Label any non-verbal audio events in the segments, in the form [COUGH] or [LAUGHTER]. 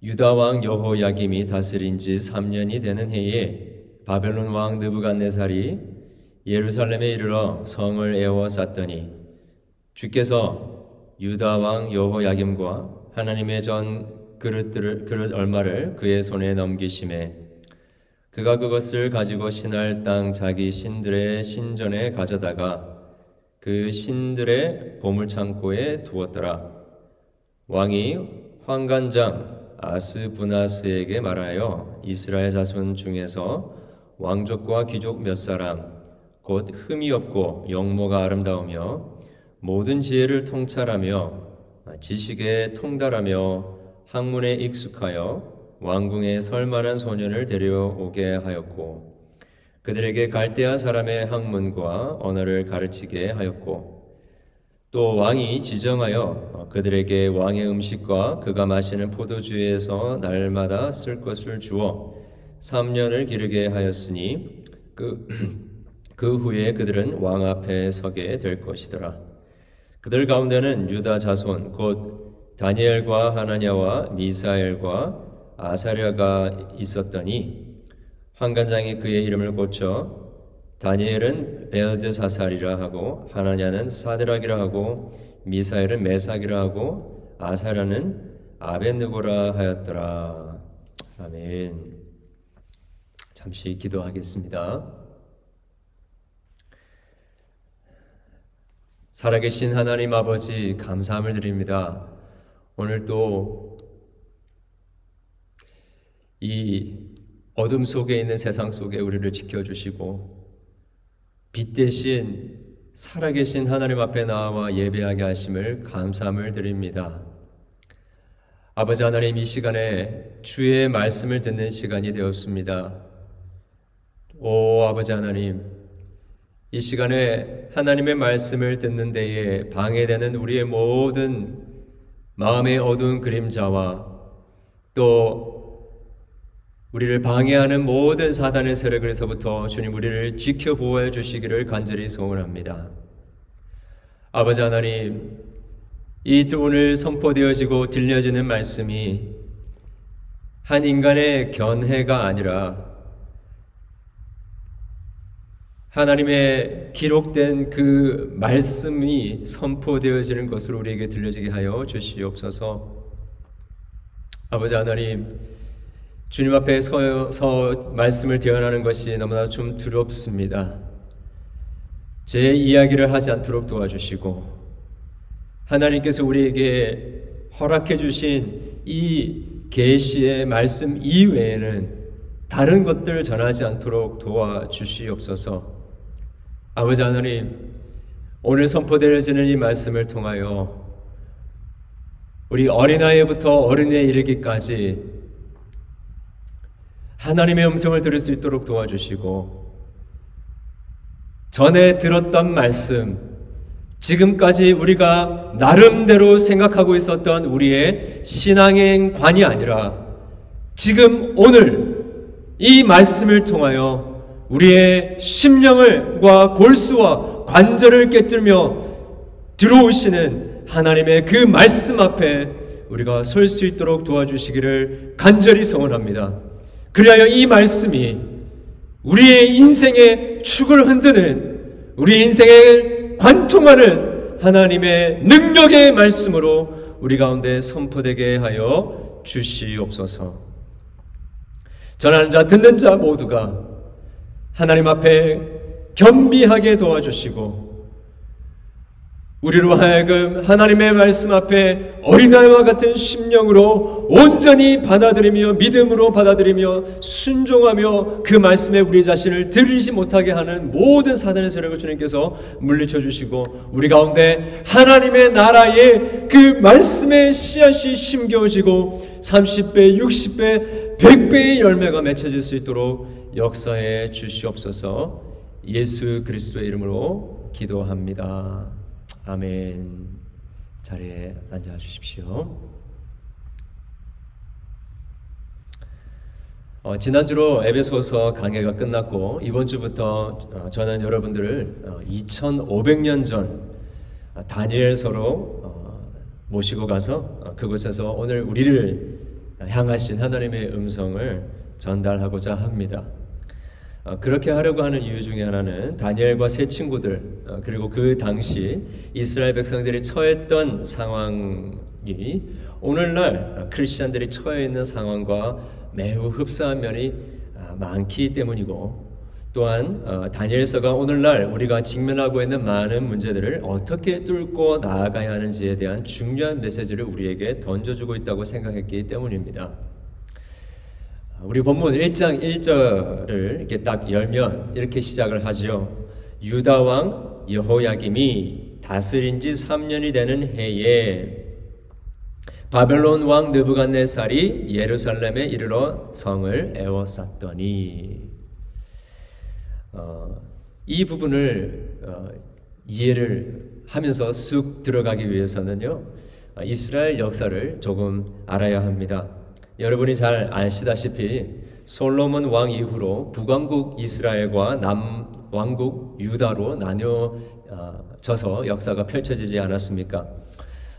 유다 왕 여호야김이 다스린 지 3년이 되는 해에 바벨론 왕 느부갓네살이 예루살렘에 이르러 성을 에워 쌌더니 주께서 유다 왕 여호야김과 하나님의 전 그릇들을 그릇 얼마를 그의 손에 넘기심에 그가 그것을 가지고 신할 땅 자기 신들의 신전에 가져다가 그 신들의 보물 창고에 두었더라. 왕이 황관장 아스부나스에게 말하여 이스라엘 자손 중에서 왕족과 귀족 몇 사람 곧 흠이 없고 영모가 아름다우며 모든 지혜를 통찰하며 지식에 통달하며 학문에 익숙하여 왕궁에 설만한 소년을 데려오게 하였고 그들에게 갈대아 사람의 학문과 언어를 가르치게 하였고 또 왕이 지정하여 그들에게 왕의 음식과 그가 마시는 포도주에서 날마다 쓸 것을 주어 3년을 기르게 하였으니 그, [CLEARS THROAT] 그 후에 그들은 왕 앞에 서게 될 것이더라. 그들 가운데는 유다 자손 곧 다니엘과 하나냐와 미사엘과 아사랴가 있었더니 황관장이 그의 이름을 고쳐 다니엘은 벨드사살이라 하고 하나냐는 사드락이라 하고 미사엘은 메삭이라 하고 아사랴는 아벤느고라 하였더라. 아멘. 잠시 기도하겠습니다. 살아계신 하나님 아버지 감사함을 드립니다. 오늘 또 이 어둠 속에 있는 세상 속에 우리를 지켜주시고 빛 대신 살아계신 하나님 앞에 나와 예배하게 하심을 감사함을 드립니다. 아버지 하나님 이 시간에 주의 말씀을 듣는 시간이 되었습니다. 오 아버지 하나님 이 시간에 하나님의 말씀을 듣는 데에 방해되는 우리의 모든 마음의 어두운 그림자와 또 우리를 방해하는 모든 사단의 세력에서부터 주님 우리를 지켜 보호해 주시기를 간절히 소원합니다. 아버지 하나님, 이 오늘 선포되어지고 들려지는 말씀이 한 인간의 견해가 아니라 하나님의 기록된 그 말씀이 선포되어지는 것을 우리에게 들려지게 하여 주시옵소서. 아버지 하나님, 주님 앞에 서서 말씀을 대언하는 것이 너무나 좀 두렵습니다. 제 이야기를 하지 않도록 도와주시고 하나님께서 우리에게 허락해 주신 이 계시의 말씀 이외에는 다른 것들 전하지 않도록 도와주시옵소서. 아버지 하나님, 오늘 선포되어지는 이 말씀을 통하여 우리 어린아이부터 어른에 이르기까지 하나님의 음성을 들을 수 있도록 도와주시고 전에 들었던 말씀, 지금까지 우리가 나름대로 생각하고 있었던 우리의 신앙의 관이 아니라 지금 오늘 이 말씀을 통하여 우리의 심령을과 골수와 관절을 깨뜨며 들어오시는 하나님의 그 말씀 앞에 우리가 설 수 있도록 도와주시기를 간절히 소원합니다. 그리하여 이 말씀이 우리의 인생의 축을 흔드는 우리 인생에 관통하는 하나님의 능력의 말씀으로 우리 가운데 선포되게 하여 주시옵소서. 전하는 자, 듣는 자 모두가 하나님 앞에 겸비하게 도와주시고 우리로 하여금 하나님의 말씀 앞에 어린아이와 같은 심령으로 온전히 받아들이며 믿음으로 받아들이며 순종하며 그 말씀에 우리 자신을 들이지 못하게 하는 모든 사단의 세력을 주님께서 물리쳐 주시고 우리 가운데 하나님의 나라의 그 말씀의 씨앗이 심겨지고 30배, 60배, 100배의 열매가 맺혀질 수 있도록 역사해 주시옵소서 예수 그리스도의 이름으로 기도합니다. 아멘. 자리에 앉아 주십시오. 어, 지난주로 에베소서 강해가 끝났고 이번 주부터 어, 저는 여러분들을 어, 2500년 전 다니엘서로 어, 모시고 가서 어, 그곳에서 오늘 우리를 향하신 하나님의 음성을 전달하고자 합니다. 어, 그렇게 하려고 하는 이유 중에 하나는 다니엘과 세 친구들 어, 그리고 그 당시 이스라엘 백성들이 처했던 상황이 오늘날 크리스천들이 처해 있는 상황과 매우 흡사한 면이 아, 많기 때문이고 또한 어, 다니엘서가 오늘날 우리가 직면하고 있는 많은 문제들을 어떻게 뚫고 나아가야 하는지에 대한 중요한 메시지를 우리에게 던져주고 있다고 생각했기 때문입니다. 우리 본문 1장 1절을 이렇게 딱 열면 이렇게 시작을 하죠. 유다 왕 여호야김이 다스린 지 3년이 되는 해에 바벨론 왕 느부갓네살이 예루살렘에 이르러 성을 에워쌌더니 어, 이 부분을 어, 이해를 하면서 쑥 들어가기 위해서는요 이스라엘 역사를 조금 알아야 합니다. 여러분이 잘 아시다시피 솔로몬 왕 이후로 북왕국 이스라엘과 남왕국 유다로 나뉘어져서 역사가 펼쳐지지 않았습니까?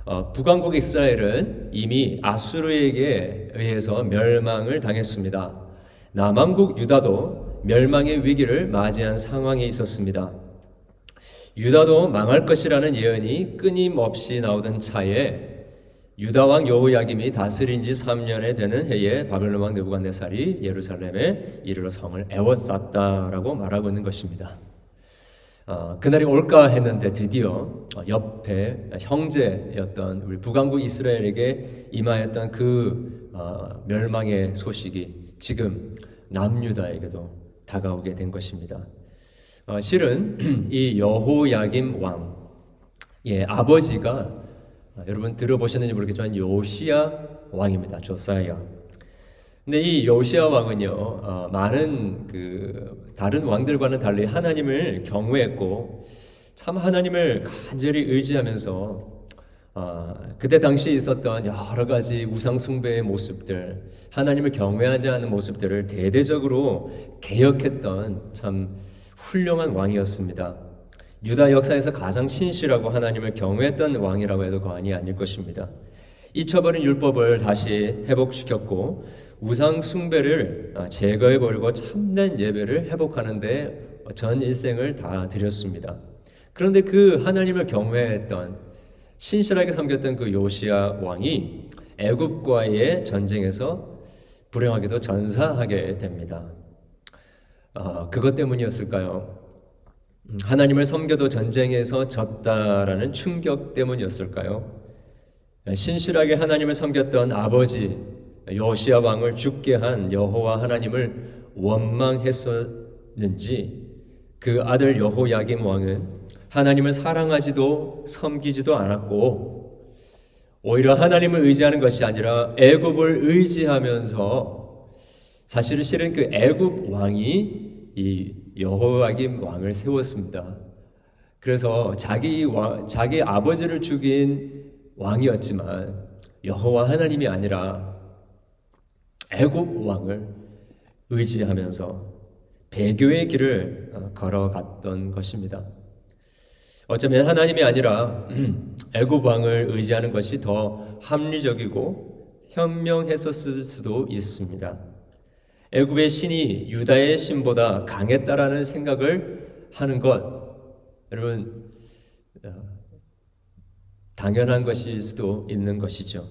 어, 북왕국 이스라엘은 이미 아수르에게 의해서 멸망을 당했습니다. 남왕국 유다도 멸망의 위기를 맞이한 상황에 있었습니다. 유다도 망할 것이라는 예언이 끊임없이 나오던 차에 유다 왕 여호야김이 다스린 지 3년에 되는 해에 바벨론 왕 느부갓네살이 예루살렘에 이르러 성을 에워쌌다라고 말하고 있는 것입니다. 어, 그날이 올까 했는데 드디어 옆에 형제였던 우리 북왕국 이스라엘에게 임하였던 그 어, 멸망의 소식이 지금 남유다에게도 다가오게 된 것입니다. 어, 실은 [CLEARS THROAT] 이 여호야김 왕, 예, 아버지가 아, 여러분 들어보셨는지 모르겠지만 요시아 왕입니다. 조사야. 근데 이 요시아 왕은요 어, 많은 그 다른 왕들과는 달리 하나님을 경외했고 참 하나님을 간절히 의지하면서 어, 그때 당시에 있었던 여러 가지 우상 숭배의 모습들, 하나님을 경외하지 않는 모습들을 대대적으로 개혁했던 참 훌륭한 왕이었습니다. 유다 역사에서 가장 신실하고 하나님을 경외했던 왕이라고 해도 과언이 아닐 것입니다. 잊혀버린 율법을 다시 회복시켰고 우상 숭배를 아, 제거해 버리고 참된 예배를 회복하는데 전 일생을 다 드렸습니다. 그런데 그 하나님을 경외했던 신실하게 섬겼던 그 요시아 왕이 애굽과의 전쟁에서 불행하게도 전사하게 됩니다. 어, 그것 때문이었을까요? 하나님을 섬겨도 전쟁에서 졌다라는 충격 때문이었을까요? 신실하게 하나님을 섬겼던 아버지 여시아 왕을 죽게 한 여호와 하나님을 원망했었는지 그 아들 여호야김 왕은 하나님을 사랑하지도 섬기지도 않았고 오히려 하나님을 의지하는 것이 아니라 애굽을 의지하면서 사실은 실은 그 애굽 왕이 이 여호와김 왕을 세웠습니다. 그래서 자기 왕, 자기 아버지를 죽인 왕이었지만 여호와 하나님이 아니라 애굽 왕을 의지하면서 배교의 길을 어, 걸어갔던 것입니다. 어쩌면 하나님이 아니라 [CLEARS THROAT] 애굽 왕을 의지하는 것이 더 합리적이고 현명했었을 수도 있습니다. 애굽의 신이 유다의 신보다 강했다라는 생각을 하는 것, 여러분 어, 당연한 것일 수도 있는 것이죠.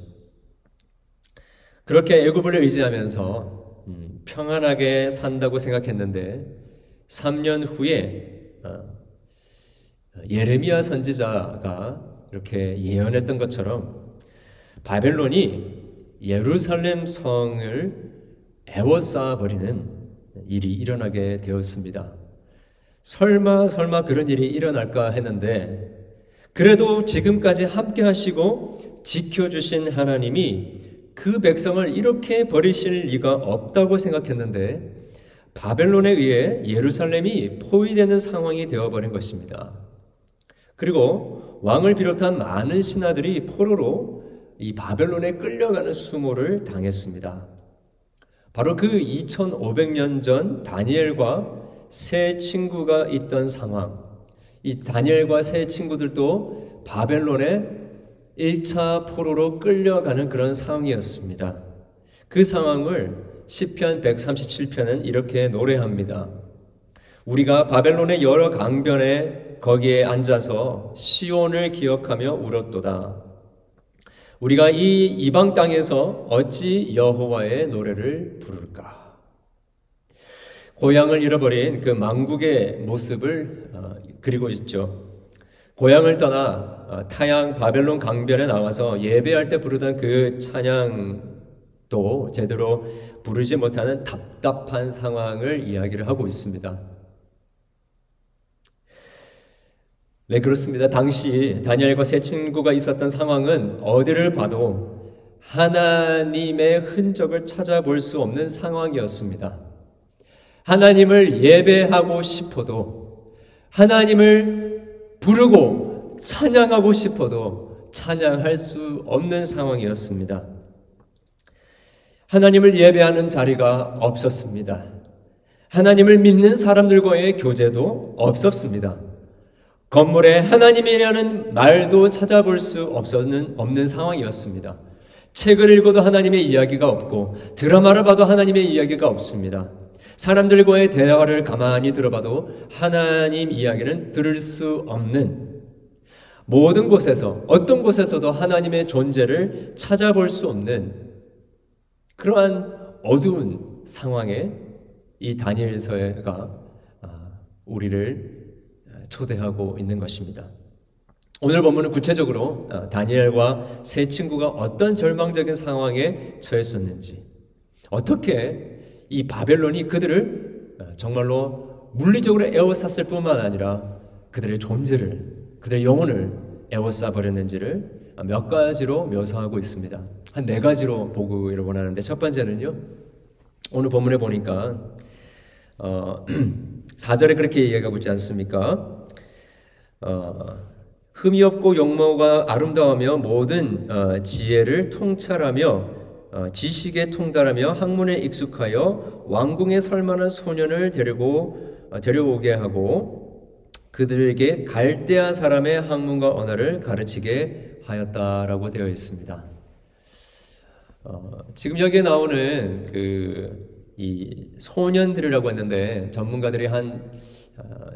그렇게 애굽을 의지하면서 음, 평안하게 산다고 생각했는데 3년 후에 어, 예레미야 선지자가 이렇게 예언했던 것처럼 바벨론이 예루살렘 성을 애워싸 버리는 일이 일어나게 되었습니다. 설마 설마 그런 일이 일어날까 했는데 그래도 지금까지 함께 하시고 지켜주신 하나님이 그 백성을 이렇게 버리실 리가 없다고 생각했는데 바벨론에 의해 예루살렘이 포위되는 상황이 되어버린 것입니다. 그리고 왕을 비롯한 많은 신하들이 포로로 이 바벨론에 끌려가는 수모를 당했습니다. 바로 그 2500년 전 다니엘과 세 친구가 있던 상황. 이 다니엘과 세 친구들도 바벨론에 1차 포로로 끌려가는 그런 상황이었습니다. 그 상황을 시편 137편은 이렇게 노래합니다. 우리가 바벨론의 여러 강변에 거기에 앉아서 시온을 기억하며 울었도다. 우리가 이 이방 땅에서 어찌 여호와의 노래를 부를까? 고향을 잃어버린 그 망국의 모습을 어, 그리고 있죠. 고향을 떠나 어, 타양 바벨론 강변에 나와서 예배할 때 부르던 그 찬양도 제대로 부르지 못하는 답답한 상황을 이야기를 하고 있습니다. 네, 그렇습니다. 당시 다니엘과 세 친구가 있었던 상황은 어디를 봐도 하나님의 흔적을 찾아볼 수 없는 상황이었습니다. 하나님을 예배하고 싶어도 하나님을 부르고 찬양하고 싶어도 찬양할 수 없는 상황이었습니다. 하나님을 예배하는 자리가 없었습니다. 하나님을 믿는 사람들과의 교제도 없었습니다. 건물에 하나님이라는 말도 찾아볼 수 없었는, 없는 상황이었습니다. 책을 읽어도 하나님의 이야기가 없고 드라마를 봐도 하나님의 이야기가 없습니다. 사람들과의 대화를 가만히 들어봐도 하나님 이야기는 들을 수 없는 모든 곳에서 어떤 곳에서도 하나님의 존재를 찾아볼 수 없는 그러한 어두운 상황에 이 다니엘서가 아, 우리를 초대하고 있는 것입니다. 오늘 본문은 구체적으로 어, 다니엘과 세 친구가 어떤 절망적인 상황에 처했었는지, 어떻게 이 바벨론이 그들을 어, 정말로 물리적으로 에워쌌을 뿐만 아니라 그들의 존재를, 그들의 영혼을 에워싸 버렸는지를 몇 가지로 묘사하고 있습니다. 한 네 가지로 보기를 원하는데 첫 번째는요. 오늘 본문에 보니까 어, [CLEARS THROAT] 4절에 그렇게 얘기하고 있지 않습니까? 어, 흠이 없고 용모가 아름다우며 모든 어, 지혜를 통찰하며 어, 지식에 통달하며 학문에 익숙하여 왕궁에 설만한 소년을 데리고 어, 데려오게 하고 그들에게 갈대아 사람의 학문과 언어를 가르치게 하였다라고 되어 있습니다. 어, 지금 여기에 나오는 그 이 소년들이라고 했는데 전문가들이 한 어,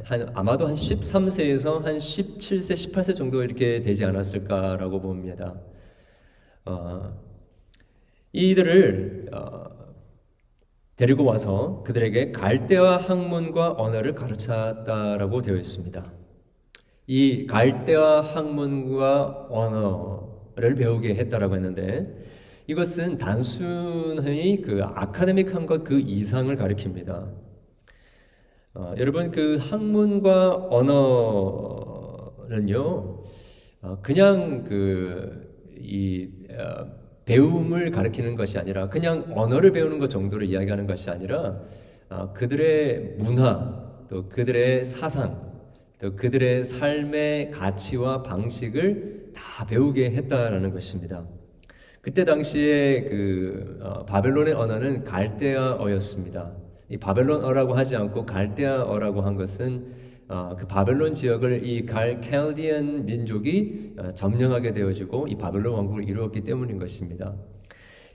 한, 아마도 한 13세에서 한 17세, 18세 정도 이렇게 되지 않았을까라고 봅니다. 어, 이들을 어, 데리고 와서 그들에게 갈대와 학문과 언어를 가르쳤다라고 되어 있습니다. 이 갈대와 학문과 언어를 배우게 했다라고 했는데 이것은 단순히 그 아카데믹한 것 그 이상을 가리킵니다. 어, 여러분 그 학문과 언어는요 어, 그냥 그이 어, 배움을 가르치는 것이 아니라 그냥 언어를 배우는 것 정도를 이야기하는 것이 아니라 어, 그들의 문화 또 그들의 사상 또 그들의 삶의 가치와 방식을 다 배우게 했다라는 것입니다. 그때 당시에 그 어, 바벨론의 언어는 갈대아어였습니다. 이 바벨론어라고 하지 않고 갈대아어라고 한 것은 어, 그 바벨론 지역을 이 갈, 캘디안 민족이 어, 점령하게 되어지고 이 바벨론 왕국을 이루었기 때문인 것입니다.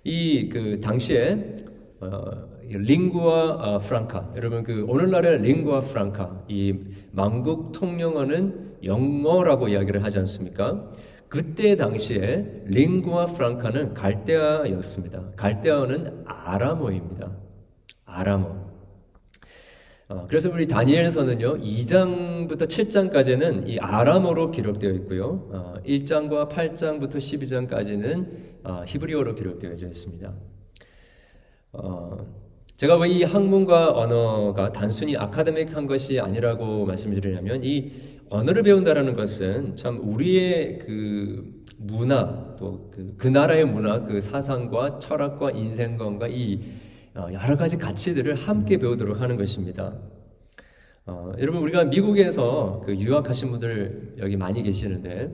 이 그 당시에 어, 링구아 어, 프랑카 여러분 그 오늘날의 링구아 프랑카 이 망국 통영어는 영어라고 이야기를 하지 않습니까? 그때 당시에 링구아 프랑카는 갈대아였습니다. 갈대아어는 아람어입니다. 아람어. 어, 그래서 우리 다니엘서는요, 2장부터 7장까지는 이 아람어로 기록되어 있고요, 어, 1장과 8장부터 12장까지는 어, 히브리어로 기록되어 있습니다. 어, 제가 왜 이 학문과 언어가 단순히 아카데믹한 것이 아니라고 말씀드리냐면 이 언어를 배운다라는 것은 참 우리의 그 문화 또그 그 나라의 문화 그 사상과 철학과 인생관과 이 어, 여러 가지 가치들을 함께 배우도록 하는 것입니다. 어, 여러분 우리가 미국에서 그 유학하신 분들 여기 많이 계시는데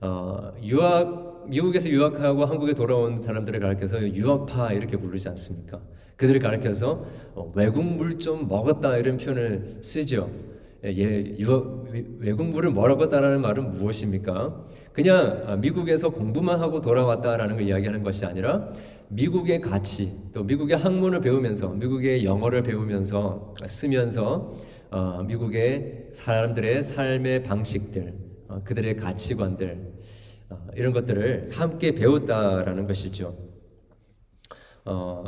어, 유학 미국에서 유학하고 한국에 돌아온 사람들을 가르쳐서 유학파 이렇게 부르지 않습니까? 그들을 가르쳐서 어, 외국 물 좀 먹었다 이런 표현을 쓰죠. 예, 유학, 외국 물을 먹었다라는 말은 무엇입니까? 그냥 아, 미국에서 공부만 하고 돌아왔다라는 걸 이야기하는 것이 아니라 미국의 가치, 또 미국의 학문을 배우면서, 미국의 영어를 배우면서, 쓰면서, 어, 미국의 사람들의 삶의 방식들, 어, 그들의 가치관들, 어, 이런 것들을 함께 배웠다라는 것이죠. 어,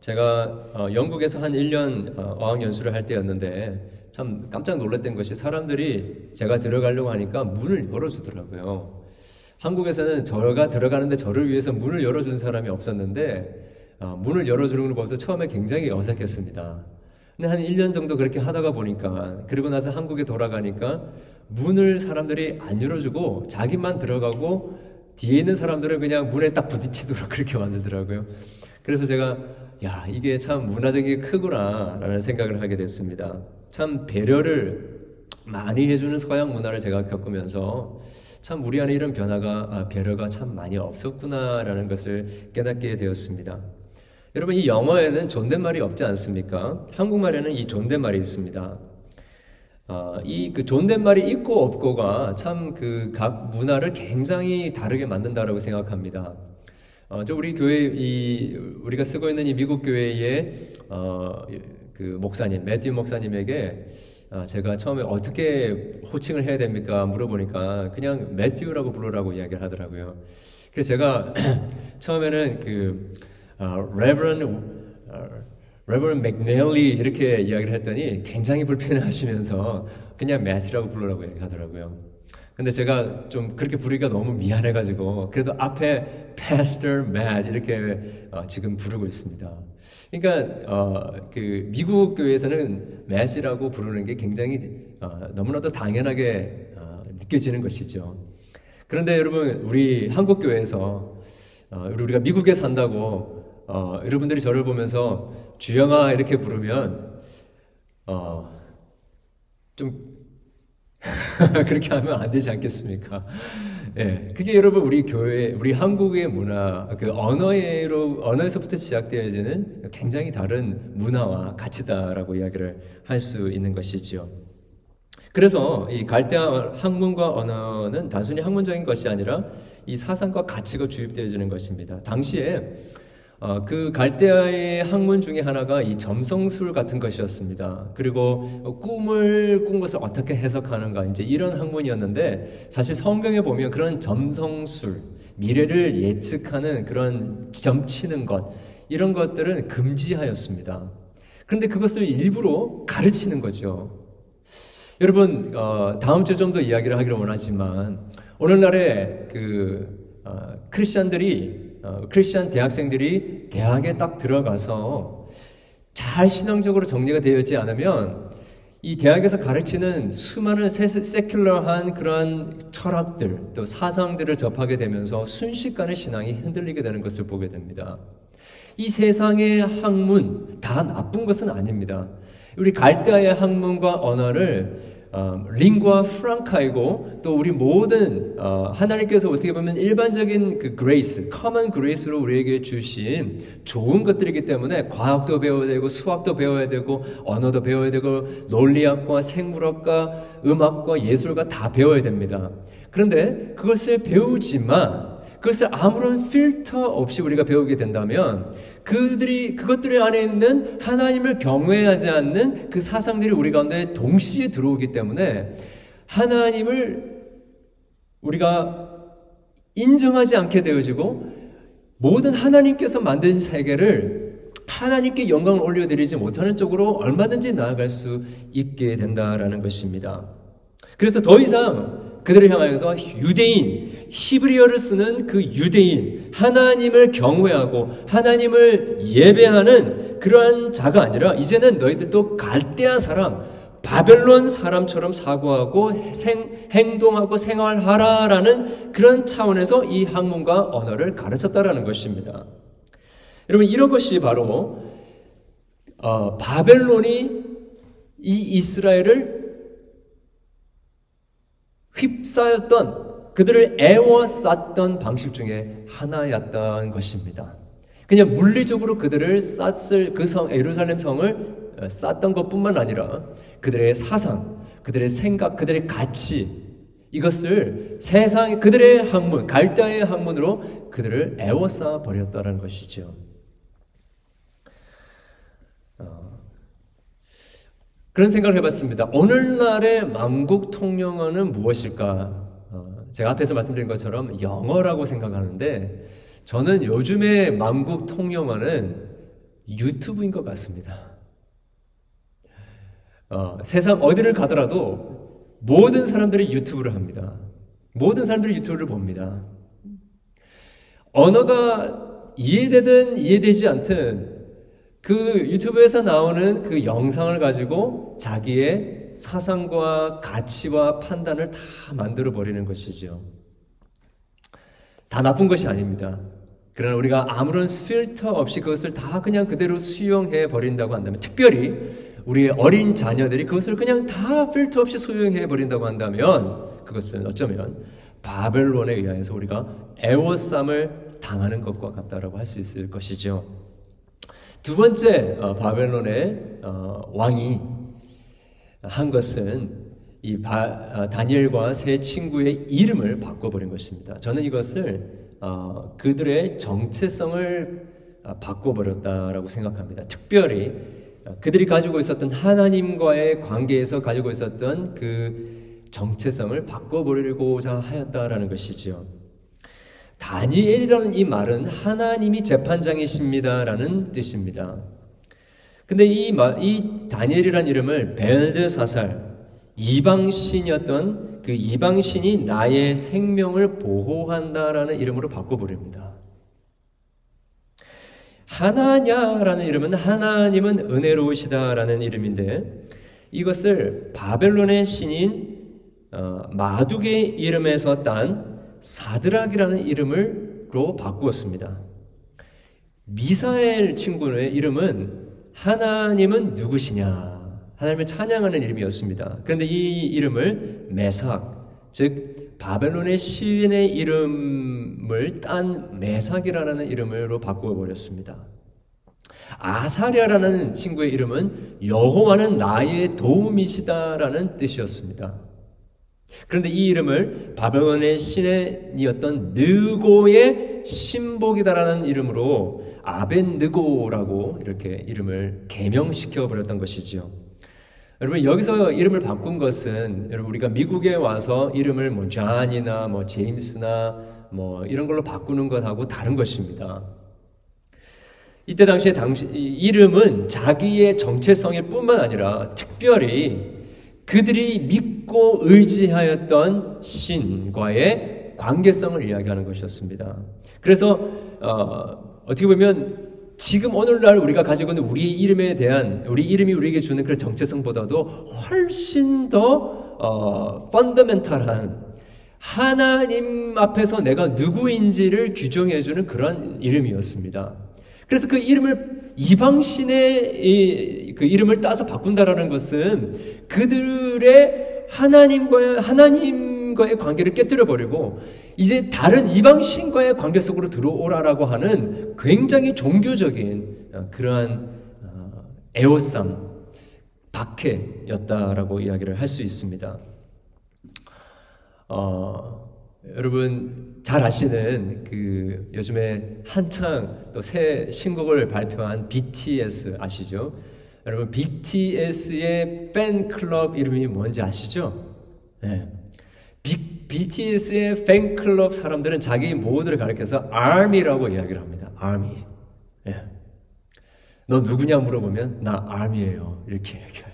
제가 어, 영국에서 한 1년 어, 어학연수를 할 때였는데 참 깜짝 놀랐던 것이 사람들이 제가 들어가려고 하니까 문을 열어주더라고요. 한국에서는 저가 들어가는데 저를 위해서 문을 열어준 사람이 없었는데 어, 문을 열어주는 걸 보면서 처음에 굉장히 어색했습니다. 근데 한 1년 정도 그렇게 하다가 보니까 그리고 나서 한국에 돌아가니까 문을 사람들이 안 열어주고 자기만 들어가고 뒤에 있는 사람들은 그냥 문에 딱 부딪히도록 [LAUGHS] 그렇게 만들더라고요. 그래서 제가 야 이게 참 문화적인 크구나라는 생각을 하게 됐습니다. 참 배려를 많이 해주는 서양 문화를 제가 겪으면서 참 우리 안에 이런 변화가 아, 배려가 참 많이 없었구나라는 것을 깨닫게 되었습니다. 여러분 이 영어에는 존댓말이 없지 않습니까? 한국말에는 이 존댓말이 있습니다. 아, 이그 존댓말이 있고 없고가 참 그 각 문화를 굉장히 다르게 만든다라고 생각합니다. 어, 저 우리 교회 이 우리가 쓰고 있는 이 미국 교회의 어, 그 목사님 매튜 목사님에게 아, 제가 처음에 어떻게 호칭을 해야 됩니까 물어보니까 그냥 매튜라고 부르라고 이야기를 하더라고요. 그래서 제가 [CLEARS THROAT] 처음에는 그 어, 어, Reverend McNally 이렇게 이야기를 했더니 굉장히 불편해하시면서 그냥 매튜라고 부르라고 얘기하더라고요. 근데 제가 좀 그렇게 부르기가 너무 미안해가지고 그래도 앞에 Pastor Matt 이렇게 어, 지금 부르고 있습니다. 그러니까 어, 그 미국 교회에서는 Matt이라고 부르는 게 굉장히 어, 너무나도 당연하게 어, 느껴지는 것이죠. 그런데 여러분 우리 한국 교회에서 어, 우리가 미국에 산다고 어, 여러분들이 저를 보면서 주영아 이렇게 부르면 좀 [LAUGHS] 그렇게 하면 안 되지 않겠습니까? 예, 그게 여러분 우리 교회, 우리 한국의 문화, 그 언어로 언어에서부터 시작되어지는 굉장히 다른 문화와 가치다라고 이야기를 할 수 있는 것이지요. 그래서 이 갈대아 학문과 언어는 단순히 학문적인 것이 아니라 이 사상과 가치가 주입되어지는 것입니다. 당시에 어, 그 갈대아의 학문 중에 하나가 이 점성술 같은 것이었습니다. 그리고 꿈을 꾼 것을 어떻게 해석하는가 이제 이런 학문이었는데 사실 성경에 보면 그런 점성술 미래를 예측하는 그런 점치는 것 이런 것들은 금지하였습니다. 그런데 그것을 일부러 가르치는 거죠. 여러분 어, 다음 주좀더 이야기를 하기를 원하지만 오늘날의 그 어, 크리스천들이 어, 크리스천 대학생들이 대학에 딱 들어가서 잘 신앙적으로 정리가 되어 있지 않으면 이 대학에서 가르치는 수많은 세큘러한 그런 철학들 또 사상들을 접하게 되면서 순식간에 신앙이 흔들리게 되는 것을 보게 됩니다. 이 세상의 학문 다 나쁜 것은 아닙니다. 우리 갈대아의 학문과 언어를 어, lingua franca이고 또 우리 모든 어, 하나님께서 어떻게 보면 일반적인 그 grace, common grace로 우리에게 주신 좋은 것들이기 때문에 과학도 배워야 되고 수학도 배워야 되고 언어도 배워야 되고 논리학과 생물학과 음악과 예술과 다 배워야 됩니다. 그런데 그것을 배우지만 그것을 아무런 필터 없이 우리가 배우게 된다면 그들이 그것들 안에 있는 하나님을 경외하지 않는 그 사상들이 우리 가운데 동시에 들어오기 때문에 하나님을 우리가 인정하지 않게 되어지고 모든 하나님께서 만든 세계를 하나님께 영광을 올려드리지 못하는 쪽으로 얼마든지 나아갈 수 있게 된다라는 것입니다. 그래서 더 이상 그들을 향하여서 유대인, 히브리어를 쓰는 그 유대인, 하나님을 경외하고 하나님을 예배하는 그러한 자가 아니라 이제는 너희들도 갈대아 사람, 바벨론 사람처럼 사고하고 생, 행동하고 생활하라라는 그런 차원에서 이 학문과 언어를 가르쳤다라는 것입니다. 여러분 이런 것이 바로 어, 바벨론이 이 이스라엘을 휩싸였던 그들을 애워쌌던 방식 중에 하나였던 것입니다. 그냥 물리적으로 그들을 쌌을 그 성, 예루살렘 성을 어, 쌌던 것뿐만 아니라 그들의 사상, 그들의 생각, 그들의 가치 이것을 세상 그들의 학문, 갈대의 학문으로 그들을 애워싸 버렸다는 것이죠. 어, 그런 생각을 해봤습니다. 오늘날의 만국 통영어는 무엇일까? 어, 제가 앞에서 말씀드린 것처럼 영어라고 생각하는데 저는 요즘의 만국 통영어는 유튜브인 것 같습니다. 어, 세상 어디를 가더라도 모든 사람들이 유튜브를 합니다. 모든 사람들이 유튜브를 봅니다. 언어가 이해되든 이해되지 않든 그 유튜브에서 나오는 그 영상을 가지고 자기의 사상과 가치와 판단을 다 만들어 버리는 것이죠. 다 나쁜 것이 아닙니다. 그러나 우리가 아무런 필터 없이 그것을 다 그냥 그대로 수용해 버린다고 한다면, 특별히 우리의 어린 자녀들이 그것을 그냥 다 필터 없이 수용해 버린다고 한다면, 그것은 어쩌면 바벨론에 의해서 우리가 애워쌈을 당하는 것과 같다라고 할 수 있을 것이죠. 두 번째 어, 바벨론의 어, 왕이 한 것은 이 바, 어, 다니엘과 세 친구의 이름을 바꿔버린 것입니다. 저는 이것을 어, 그들의 정체성을 어, 바꿔버렸다라고 생각합니다. 특별히 어, 그들이 가지고 있었던 하나님과의 관계에서 가지고 있었던 그 정체성을 바꿔버리고자 하였다라는 것이지요. 다니엘이라는 이 말은 하나님이 재판장이십니다라는 뜻입니다. 근데 이, 이 다니엘이라는 이름을 벨드사살, 이방신이었던 그 이방신이 나의 생명을 보호한다라는 이름으로 바꿔버립니다. 하나냐라는 이름은 하나님은 은혜로우시다라는 이름인데 이것을 바벨론의 신인 어, 마둑의 이름에서 딴 사드락이라는 이름으로 바꾸었습니다. 미사엘 친구의 이름은 하나님은 누구시냐? 하나님을 찬양하는 이름이었습니다. 그런데 이 이름을 메삭, 즉 바벨론의 시인의 이름을 딴 메삭이라는 이름으로 바꾸어 버렸습니다. 아사랴라는 친구의 이름은 여호와는 나의 도움이시다라는 뜻이었습니다. 그런데 이 이름을 바벨론의 신이었던 느고의 신복이다라는 이름으로 아벤느고라고 이렇게 이름을 개명시켜 버렸던 것이지요. 여러분 여기서 이름을 바꾼 것은 여러분 우리가 미국에 와서 이름을 뭐 존이나 뭐 제임스나 뭐 이런 걸로 바꾸는 것하고 다른 것입니다. 이때 당시에 당시 이름은 자기의 정체성일 뿐만 아니라 특별히 그들이 믿고 의지하였던 신과의 관계성을 이야기하는 것이었습니다. 그래서 어, 어떻게 보면 지금 오늘날 우리가 가지고 있는 우리 이름에 대한 우리 이름이 우리에게 주는 그런 정체성보다도 훨씬 더 어, 펀더멘탈한 하나님 앞에서 내가 누구인지를 규정해주는 그런 이름이었습니다. 그래서 그 이름을 이방신의 그 이름을 따서 바꾼다라는 것은 그들의 하나님과의 하나님과의 관계를 깨뜨려 버리고 이제 다른 이방신과의 관계 속으로 들어오라라고 하는 굉장히 종교적인 어, 그러한 어, 애호쌈, 박해였다라고 이야기를 할 수 있습니다. 어, 여러분 잘 아시는 그 요즘에 한창 또 새 신곡을 발표한 BTS 아시죠? 여러분 BTS의 팬클럽 이름이 뭔지 아시죠? 네. BTS의 팬클럽 사람들은 자기 모두를 가리켜서 ARMY라고 이야기를 합니다. ARMY. 예. 너 누구냐 물어보면 나 ARMY예요. 이렇게 얘기해요.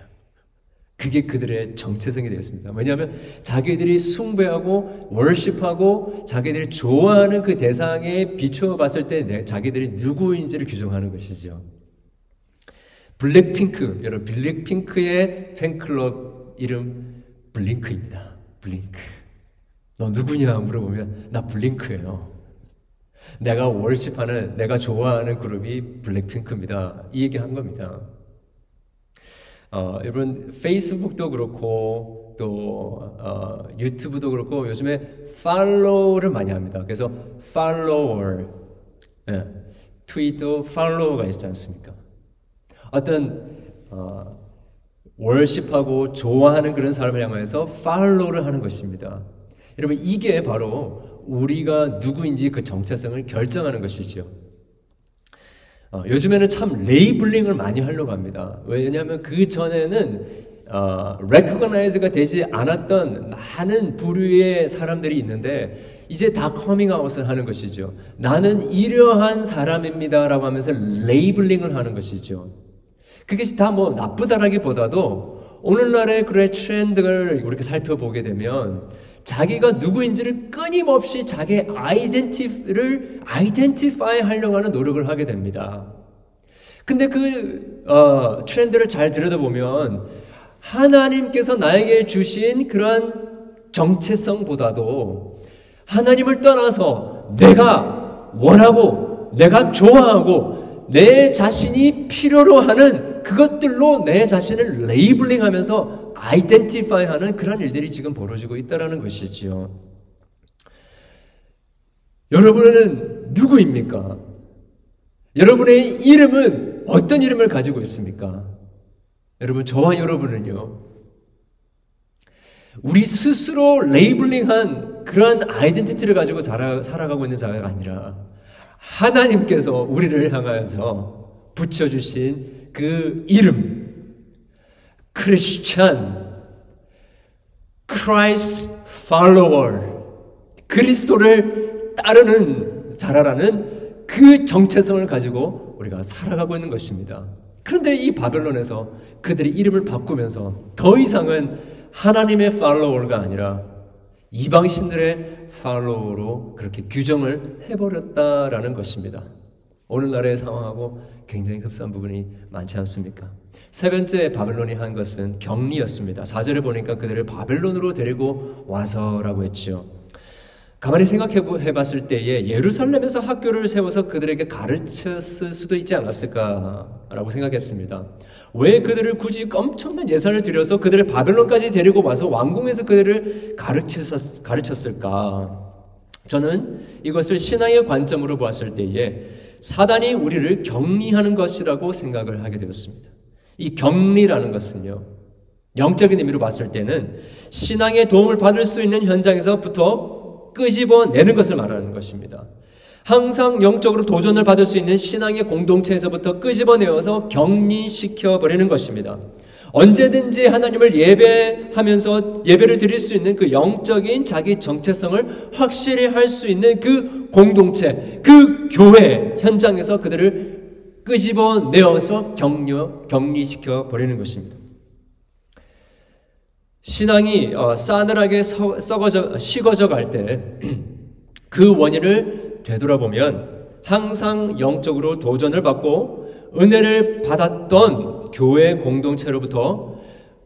그게 그들의 정체성이 되었습니다. 왜냐하면 자기들이 숭배하고 월십하고 자기들이 좋아하는 그 대상에 비추어 봤을 때 자기들이 누구인지를 규정하는 것이죠. 블랙핑크, 여러분 블랙핑크의 팬클럽 이름 블링크입니다. 블링크. 너 누구냐 물어보면 나 블링크예요. 내가 월십하는 내가 좋아하는 그룹이 블랙핑크입니다. 이 얘기 한 겁니다. 어, 여러분 페이스북도 그렇고 또 어, 유튜브도 그렇고 요즘에 팔로우를 많이 합니다. 그래서 팔로워, 예, 트위터 팔로워가 있지 않습니까? 어떤 어, worship하고 좋아하는 그런 사람을 향해서 follow를 하는 것입니다. 여러분 이게 바로 우리가 누구인지 그 정체성을 결정하는 것이죠. 어, 요즘에는 참 labeling을 많이 하려고 합니다. 왜냐하면 그 전에는 어, recognize가 되지 않았던 많은 부류의 사람들이 있는데 이제 다 커밍아웃을 하는 것이죠. 나는 이러한 사람입니다라고 하면서 labeling을 하는 것이죠. 그것이 다뭐 나쁘다라기보다도 오늘날의 그래 트렌드를 이렇게 살펴보게 되면 자기가 누구인지를 끊임없이 자기 identity를 identify 하려고 하는 노력을 하게 됩니다. 근데 그 어, 트렌드를 잘 들여다보면 하나님께서 나에게 주신 그러한 정체성보다도 하나님을 떠나서 내가 원하고 내가 좋아하고 내 자신이 필요로 하는 그것들로 내 자신을 labeling 하면서 identify 하는 그런 일들이 지금 벌어지고 있다는 것이지요. 여러분은 누구입니까? 여러분의 이름은 어떤 이름을 가지고 있습니까? 여러분, 저와 여러분은요, 우리 스스로 레이블링한 그러한 아이덴티티를 가지고 살아, 살아가고 있는 자가 아니라 하나님께서 우리를 향하여서 붙여주신 그 이름, 크리스찬, Christ follower, 그리스도를 따르는 자라라는 그 정체성을 가지고 우리가 살아가고 있는 것입니다. 그런데 이 바벨론에서 그들이 이름을 바꾸면서 더 이상은 하나님의 follower가 아니라 이방신들의 follower로 그렇게 규정을 해버렸다라는 것입니다. 오늘날의 상황하고 굉장히 흡사한 부분이 많지 않습니까? 세 번째 바벨론이 한 것은 격리였습니다. 4절에 보니까 그들을 바벨론으로 데리고 와서라고 했지요. 가만히 생각해 봤을 때에 예루살렘에서 학교를 세워서 그들에게 가르쳤을 수도 있지 않았을까라고 생각했습니다. 왜 그들을 굳이 엄청난 예산을 들여서 그들을 바벨론까지 데리고 와서 왕궁에서 그들을 가르쳤, 가르쳤을까? 저는 이것을 신앙의 관점으로 보았을 때에 사단이 우리를 격리하는 것이라고 생각을 하게 되었습니다. 이 격리라는 것은요, 영적인 의미로 봤을 때는 신앙의 도움을 받을 수 있는 현장에서부터 끄집어내는 것을 말하는 것입니다. 항상 영적으로 도전을 받을 수 있는 신앙의 공동체에서부터 끄집어내어서 격리시켜 버리는 것입니다. 언제든지 하나님을 예배하면서 예배를 드릴 수 있는 그 영적인 자기 정체성을 확실히 할 수 있는 그 공동체, 그 교회 현장에서 그들을 끄집어 내어서 격려, 격리시켜 버리는 것입니다. 신앙이 어, 싸늘하게 썩어져, 식어져 갈 때 [CLEARS THROAT] 그 원인을 되돌아보면 항상 영적으로 도전을 받고 은혜를 받았던 교회 공동체로부터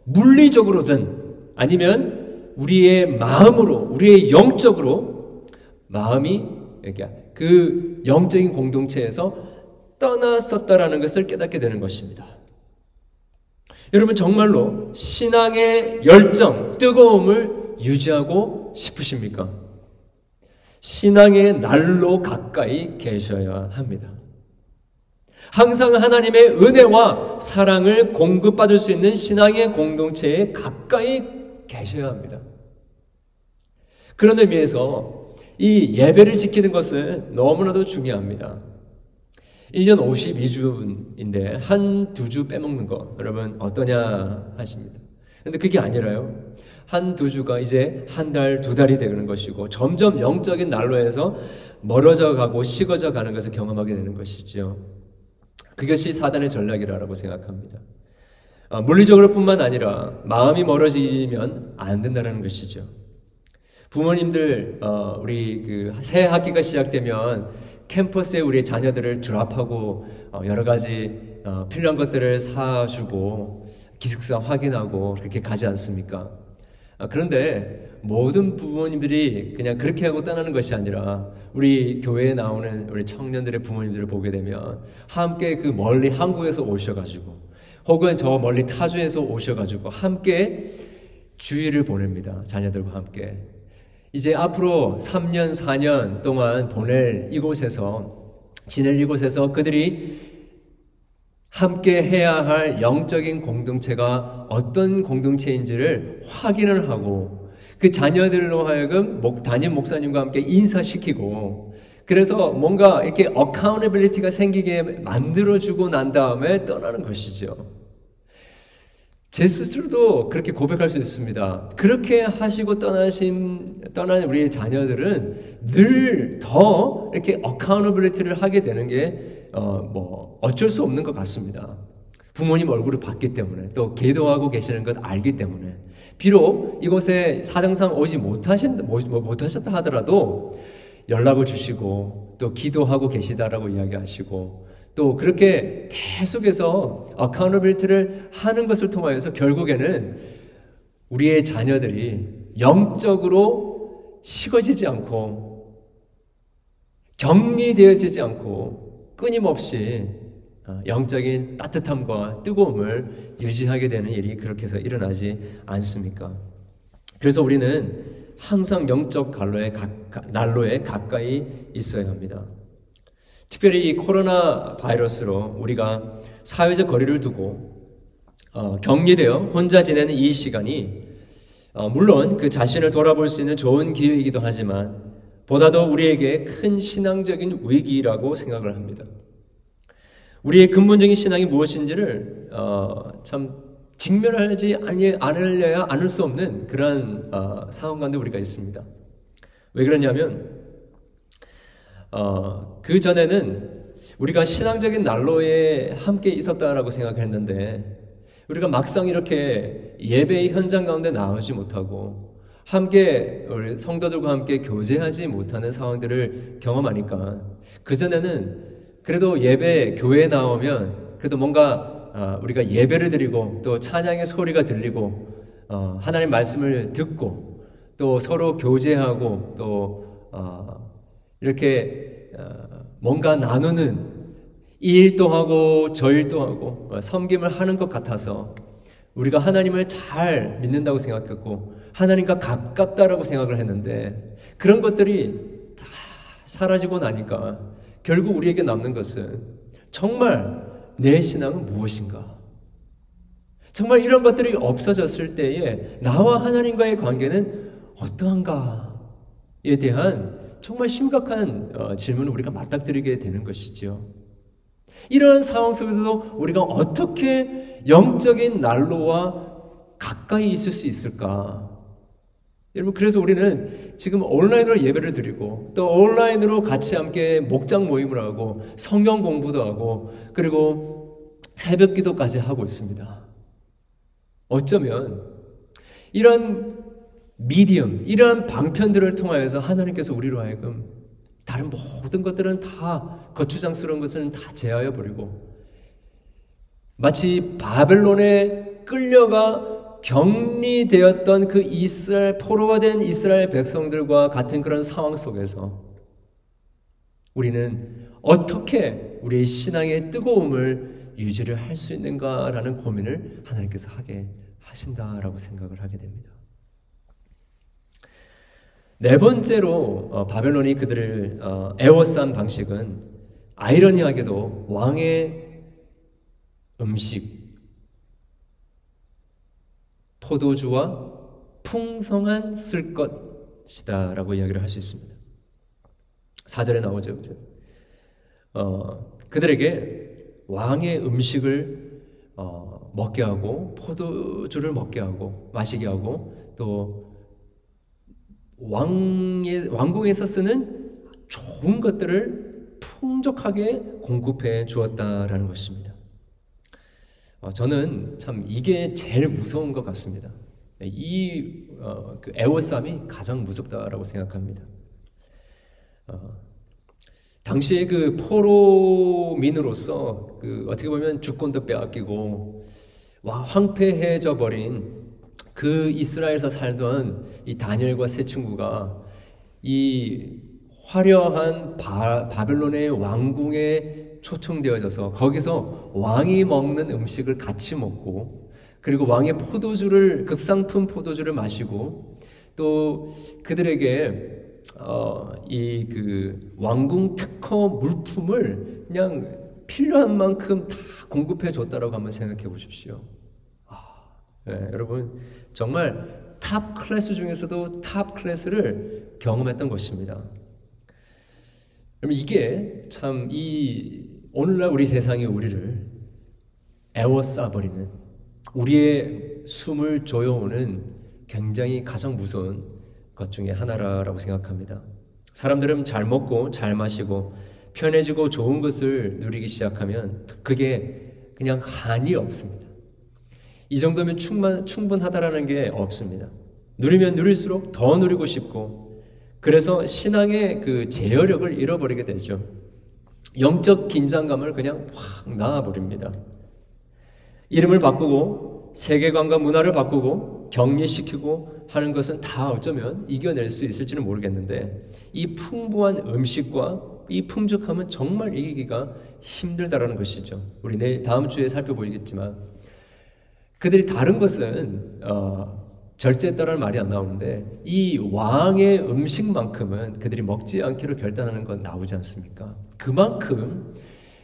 물리적으로든 아니면 우리의 마음으로, 우리의 영적으로 마음이 그 영적인 공동체에서 떠났었다라는 것을 깨닫게 되는 것입니다. 여러분 정말로 신앙의 열정, 뜨거움을 유지하고 싶으십니까? 신앙의 날로 가까이 계셔야 합니다. 항상 하나님의 은혜와 사랑을 공급받을 수 있는 신앙의 공동체에 가까이 계셔야 합니다. 그런 의미에서 이 예배를 지키는 것은 너무나도 중요합니다. 1년 52주인데 한 두 주 빼먹는 거 여러분 어떠냐 하십니다. 근데 그게 아니라요. 한 두 주가 이제 한 달, 두 달이 되는 것이고 점점 영적인 난로에서 멀어져 가고 식어져 가는 것을 경험하게 되는 것이죠. 그것이 사단의 전략이라고 생각합니다. 어, 물리적으로 뿐만 아니라 마음이 멀어지면 안 된다는 것이죠. 부모님들, 어, 우리 그 새 학기가 시작되면 캠퍼스에 우리 자녀들을 드랍하고 어, 여러 가지 어, 필요한 것들을 사주고 기숙사 확인하고 그렇게 가지 않습니까? 아, 그런데 모든 부모님들이 그냥 그렇게 하고 떠나는 것이 아니라 우리 교회에 나오는 우리 청년들의 부모님들을 보게 되면 함께 그 멀리 한국에서 오셔가지고 혹은 저 멀리 타주에서 오셔가지고 함께 주의를 보냅니다. 자녀들과 함께. 이제 앞으로 3년, 4년 동안 보낼 이곳에서, 지낼 이곳에서 그들이 함께 해야 할 영적인 공동체가 어떤 공동체인지를 확인을 하고 그 자녀들로 하여금 목, 담임 목사님과 함께 인사시키고 그래서 뭔가 이렇게 accountability가 생기게 만들어주고 난 다음에 떠나는 것이죠. 제 스스로도 그렇게 고백할 수 있습니다. 그렇게 하시고 떠나신, 떠난 우리의 자녀들은 늘 더 이렇게 accountability를 하게 되는 게, 어, 뭐, 어쩔 수 없는 것 같습니다. 부모님 얼굴을 봤기 때문에, 또 기도하고 계시는 것 알기 때문에. 비록 이곳에 사정상 오지 못하신, 못하셨다 하더라도, 연락을 주시고 또 기도하고 계시다라고 이야기하시고 또 그렇게 계속해서 accountability를 하는 것을 통하여서 결국에는 우리의 자녀들이 영적으로 식어지지 않고 격리되어지지 않고 끊임없이 어, 영적인 따뜻함과 뜨거움을 유지하게 되는 일이 그렇게 해서 일어나지 않습니까? 그래서 우리는 항상 영적 갈로에 가, 난로에 가까이 있어야 합니다. 특별히 이 코로나 바이러스로 우리가 사회적 거리를 두고 어, 격리되어 혼자 지내는 이 시간이 어, 물론 그 자신을 돌아볼 수 있는 좋은 기회이기도 하지만 보다도 우리에게 큰 신앙적인 위기라고 생각을 합니다. 우리의 근본적인 신앙이 무엇인지를 어, 참 직면하지 않으려야 않을 수 없는 그러한 어, 상황 가운데 우리가 있습니다. 왜 그러냐면 어, 그 전에는 우리가 신앙적인 난로에 함께 있었다라고 생각했는데 우리가 막상 이렇게 예배의 현장 가운데 나오지 못하고 함께 우리 성도들과 함께 교제하지 못하는 상황들을 경험하니까 그 전에는 그래도 예배 교회에 나오면 그래도 뭔가 어, 우리가 예배를 드리고 또 찬양의 소리가 들리고 어, 하나님 말씀을 듣고 또 서로 교제하고 또 어, 이렇게 뭔가 나누는 이 일도 하고 저 일도 하고 섬김을 하는 것 같아서 우리가 하나님을 잘 믿는다고 생각했고 하나님과 가깝다라고 생각을 했는데 그런 것들이 다 사라지고 나니까 결국 우리에게 남는 것은 정말 내 신앙은 무엇인가? 정말 이런 것들이 없어졌을 때에 나와 하나님과의 관계는 어떠한가에 대한 정말 심각한 어, 질문을 우리가 맞닥뜨리게 되는 것이죠. 이러한 상황 속에서도 우리가 어떻게 영적인 난로와 가까이 있을 수 있을까? 여러분, 그래서 우리는 지금 온라인으로 예배를 드리고, 또 온라인으로 같이 함께 목장 모임을 하고, 성경 공부도 하고, 그리고 새벽 기도까지 하고 있습니다. 어쩌면, 이런 미디엄, 이러한 방편들을 통하여서 하나님께서 우리로 하여금 다른 모든 것들은 다 거추장스러운 것은 다 제하여 버리고 마치 바벨론에 끌려가 격리되었던 그 이스라엘 포로가 된 이스라엘 백성들과 같은 그런 상황 속에서 우리는 어떻게 우리의 신앙의 뜨거움을 유지를 할 수 있는가라는 고민을 하나님께서 하게 하신다라고 생각을 하게 됩니다. 네 번째로 어, 바벨론이 그들을 어, 애워싼 방식은 아이러니하게도 왕의 음식 포도주와 풍성한 쓸 것이다 라고 이야기를 할 수 있습니다. 4절에 나오죠. 어, 그들에게 왕의 음식을 어, 먹게 하고 포도주를 먹게 하고 마시게 하고 또 왕의 왕궁에서 쓰는 좋은 것들을 풍족하게 공급해 주었다라는 것입니다. 어, 저는 참 이게 제일 무서운 것 같습니다. 이 어, 그 애워쌈이 가장 무섭다라고 생각합니다. 어, 당시에 그 포로민으로서 그 어떻게 보면 주권도 빼앗기고 와 황폐해져 버린 그 이스라엘에서 살던 이 다니엘과 세 친구가 이 화려한 바, 바벨론의 왕궁에 초청되어져서 거기서 왕이 먹는 음식을 같이 먹고 그리고 왕의 포도주를 급상품 포도주를 마시고 또 그들에게 어, 이 그 왕궁 특허 물품을 그냥 필요한 만큼 다 공급해 줬다라고 한번 생각해 보십시오. 아, 네, 여러분 정말 top class 중에서도 top class를 경험했던 것입니다. 그럼 이게 참 이 오늘날 우리 세상이 우리를 에워싸버리는 우리의 숨을 조여오는 굉장히 가장 무서운 것 중에 하나라고 생각합니다. 사람들은 잘 먹고 잘 마시고 편해지고 좋은 것을 누리기 시작하면 그게 그냥 한이 없습니다. 이 정도면 충만, 충분하다라는 게 없습니다. 누리면 누릴수록 더 누리고 싶고 그래서 신앙의 그 제어력을 잃어버리게 되죠. 영적 긴장감을 그냥 확 나와버립니다. 이름을 바꾸고 세계관과 문화를 바꾸고 격리시키고 하는 것은 다 어쩌면 이겨낼 수 있을지는 모르겠는데 이 풍부한 음식과 이 풍족함은 정말 이기기가 힘들다라는 것이죠. 우리 내 다음 주에 살펴보겠지만 그들이 다른 것은 어, 절제했다는 말이 안 나오는데 이 왕의 음식만큼은 그들이 먹지 않기로 결단하는 건 나오지 않습니까? 그만큼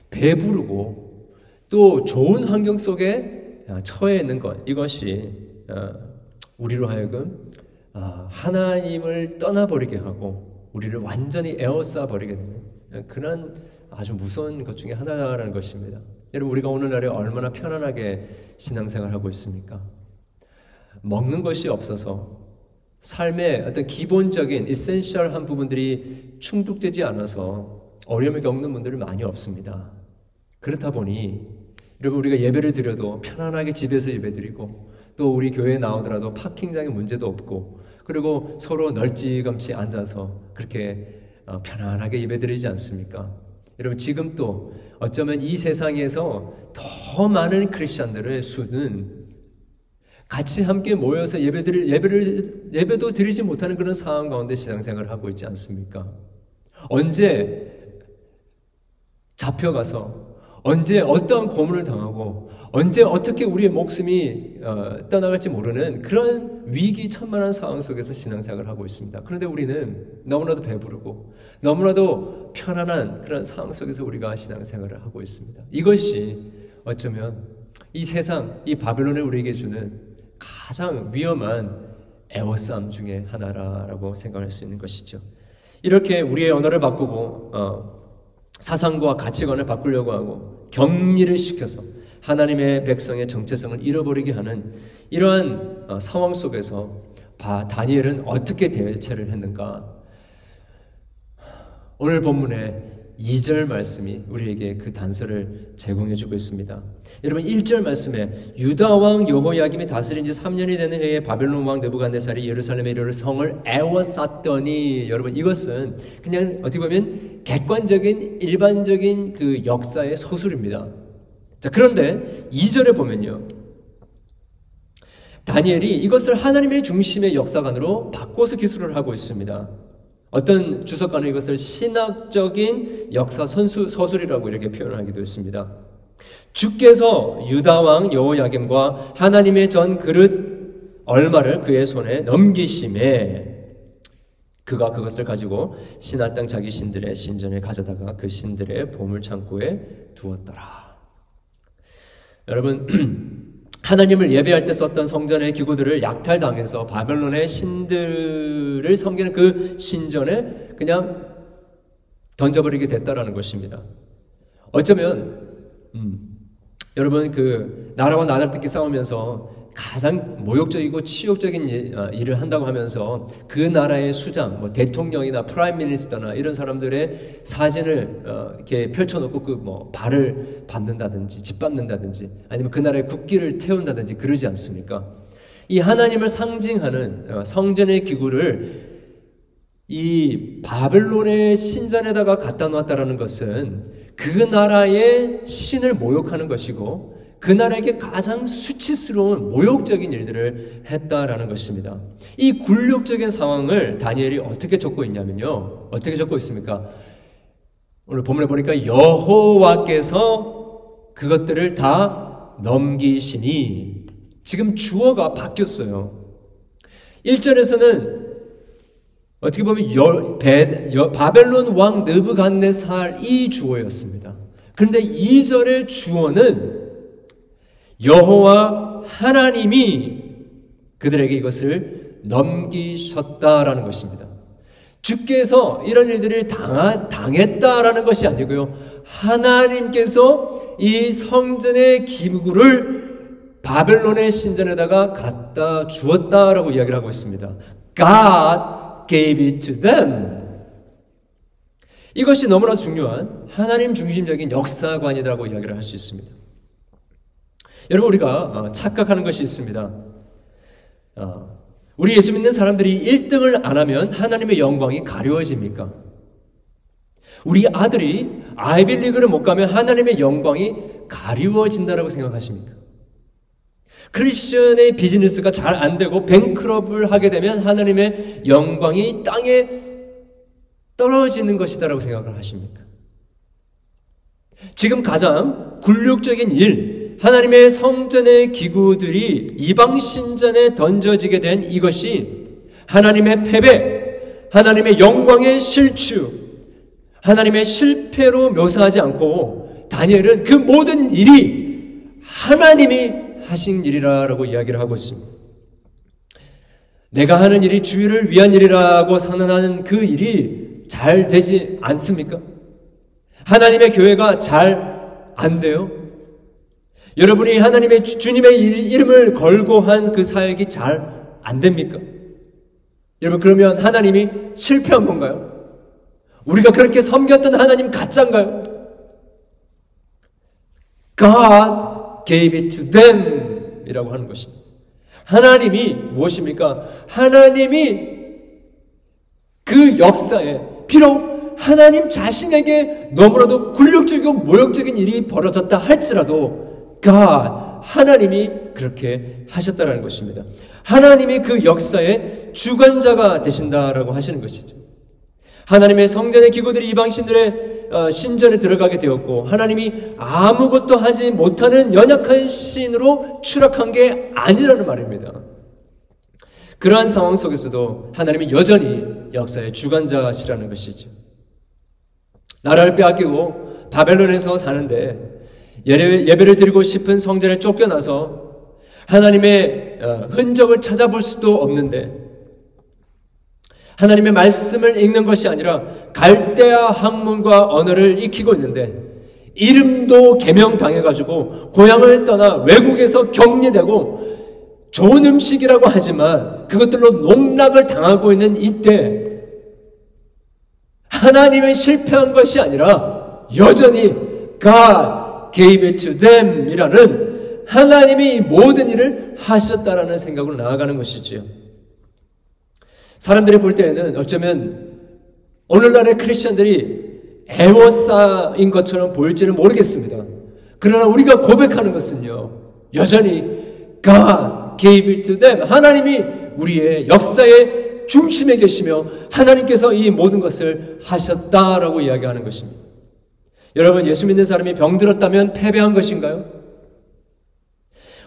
배부르고 또 좋은 환경 속에 처해 있는 것 이것이 어, 우리로 하여금 어, 하나님을 떠나버리게 하고 우리를 완전히 에워싸 버리게 되는 그런 아주 무서운 것 중에 하나라는 것입니다. 여러분 우리가 오늘날에 얼마나 편안하게 신앙생활 하고 있습니까? 먹는 것이 없어서 삶의 어떤 기본적인 이센셜한 부분들이 충족되지 않아서 어려움을 겪는 분들이 많이 없습니다. 그렇다 보니 여러분 우리가 예배를 드려도 편안하게 집에서 예배드리고 또 우리 교회에 나오더라도 파킹장에 문제도 없고 그리고 서로 널찍감치 앉아서 그렇게 어, 편안하게 예배드리지 않습니까? 여러분 지금 또 어쩌면 이 세상에서 더 많은 크리스천들의 수는 같이 함께 모여서 예배드릴 예배를 예배도 드리지 못하는 그런 상황 가운데 신앙생활을 하고 있지 않습니까? 언제 잡혀가서 언제 어떠한 고문을 당하고 언제 어떻게 우리의 목숨이 어, 떠나갈지 모르는 그런 위기천만한 상황 속에서 신앙생활을 하고 있습니다. 그런데 우리는 너무나도 배부르고 너무나도 편안한 그런 상황 속에서 우리가 신앙생활을 하고 있습니다. 이것이 어쩌면 이 세상, 이 바벨론에 우리에게 주는 가장 위험한 애워싸움 중에 하나라고 생각할 수 있는 것이죠. 이렇게 우리의 언어를 바꾸고 어, 사상과 가치관을 바꾸려고 하고 격리를 시켜서 하나님의 백성의 정체성을 잃어버리게 하는 이러한 어, 상황 속에서 바 다니엘은 어떻게 대처를 했는가? 오늘 본문에 2절 말씀이 우리에게 그 단서를 제공해 주고 있습니다. 여러분 1절 말씀에 유다 왕 여호야김이 다스린 지 3년이 되는 해에 바벨론 왕 느부갓네살이 예루살렘에 이르러 성을 애워쌌더니 여러분 이것은 그냥 어떻게 보면 객관적인 일반적인 그 역사의 소술입니다. 자 그런데 2절에 보면요. 다니엘이 이것을 하나님의 중심의 역사관으로 바꿔서 기술을 하고 있습니다. 어떤 주석가는 이것을 신학적인 역사 선수 서술이라고 이렇게 표현하기도 했습니다. 주께서 유다 왕 여호야김과 하나님의 전 그릇 얼마를 그의 손에 넘기심에 그가 그것을 가지고 시날 땅 자기 신들의 신전에 가져다가 그 신들의 보물 창고에 두었더라. 여러분 [CLEARS THROAT] 하나님을 예배할 때 썼던 성전의 기구들을 약탈당해서 바벨론의 신들을 섬기는 그 신전에 그냥 던져버리게 됐다라는 것입니다. 어쩌면 음, 여러분 그 나라와 나라끼리 싸우면서 가장 모욕적이고 치욕적인 어, 일을 한다고 하면서 그 나라의 수장, 뭐 대통령이나 prime minister나 이런 사람들의 사진을 어, 이렇게 펼쳐놓고 그 뭐 발을 밟는다든지 짓밟는다든지 아니면 그 나라의 국기를 태운다든지 그러지 않습니까? 이 하나님을 상징하는 어, 성전의 기구를 이 바벨론의 신전에다가 갖다 놓았다라는 것은 그 나라의 신을 모욕하는 것이고 그 나라에게 가장 수치스러운 모욕적인 일들을 했다라는 것입니다. 이 굴욕적인 상황을 다니엘이 어떻게 적고 있냐면요. 어떻게 적고 있습니까? 오늘 본문에 보니까 여호와께서 그것들을 다 넘기시니 지금 주어가 바뀌었어요. 1절에서는 어떻게 보면 여, 배, 여, 바벨론 왕 느부갓네살이 주어였습니다. 그런데 2절의 주어는 여호와 하나님이 그들에게 이것을 넘기셨다라는 것입니다. 주께서 이런 일들을 당하, 당했다라는 것이 아니고요. 하나님께서 이 성전의 기구를 바벨론의 신전에다가 갖다 주었다라고 이야기를 하고 있습니다. God gave it to them. 이것이 너무나 중요한 하나님 중심적인 역사관이라고 이야기를 할 수 있습니다. 여러분 우리가 어, 착각하는 것이 있습니다. 어, 우리 예수 믿는 사람들이 1등을 안 하면 하나님의 영광이 가려워집니까? 우리 아들이 아이빌리그를 못 가면 하나님의 영광이 가리워진다라고 생각하십니까? 크리스천의 비즈니스가 잘 안 되고 뱅크럽을 하게 되면 하나님의 영광이 땅에 떨어지는 것이다라고 생각을 하십니까? 지금 가장 굴욕적인 일, 하나님의 성전의 기구들이 이방 신전에 던져지게 된 이것이 하나님의 패배, 하나님의 영광의 실추, 하나님의 실패로 묘사하지 않고 다니엘은 그 모든 일이 하나님이 하신 일이라고 이야기를 하고 있습니다. 내가 하는 일이 주의를 위한 일이라고 선언하는 그 일이 잘 되지 않습니까? 하나님의 교회가 잘 안 돼요? 여러분이 하나님의 주님의 이름을 걸고 한 그 사역이 잘 안 됩니까? 여러분 그러면 하나님이 실패한 건가요? 우리가 그렇게 섬겼던 하나님 가짜인가요? God gave it to them 이라고 하는 것입니다. 하나님이 무엇입니까? 하나님이 그 역사에 비록 하나님 자신에게 너무나도 굴욕적이고 모욕적인 일이 벌어졌다 할지라도 God 하나님이 그렇게 하셨다라는 것입니다. 하나님이 그 역사의 주관자가 되신다라고 하시는 것이죠. 하나님의 성전의 기구들이 이방신들의 어, 신전에 들어가게 되었고 하나님이 아무것도 하지 못하는 연약한 신으로 추락한 게 아니라는 말입니다. 그러한 상황 속에서도 하나님이 여전히 역사의 주관자시라는 것이죠. 나라를 빼앗기고 바벨론에서 사는데 예배를 드리고 싶은 성전에 쫓겨나서 하나님의 어, 흔적을 찾아볼 수도 없는데 하나님의 말씀을 읽는 것이 아니라 갈대아 학문과 언어를 익히고 있는데 이름도 개명당해가지고 고향을 떠나 외국에서 격리되고 좋은 음식이라고 하지만 그것들로 농락을 당하고 있는 이때 하나님은 실패한 것이 아니라 여전히 God gave it to them 이라는 하나님이 모든 일을 하셨다라는 생각으로 나아가는 것이지요. 사람들이 볼 때에는 어쩌면 오늘날의 크리스천들이 애워싸인 것처럼 보일지는 모르겠습니다. 그러나 우리가 고백하는 것은요, 여전히 God gave it to them. 하나님이 우리의 역사의 중심에 계시며 하나님께서 이 모든 것을 하셨다라고 이야기하는 것입니다. 여러분, 예수 믿는 사람이 병들었다면 패배한 것인가요?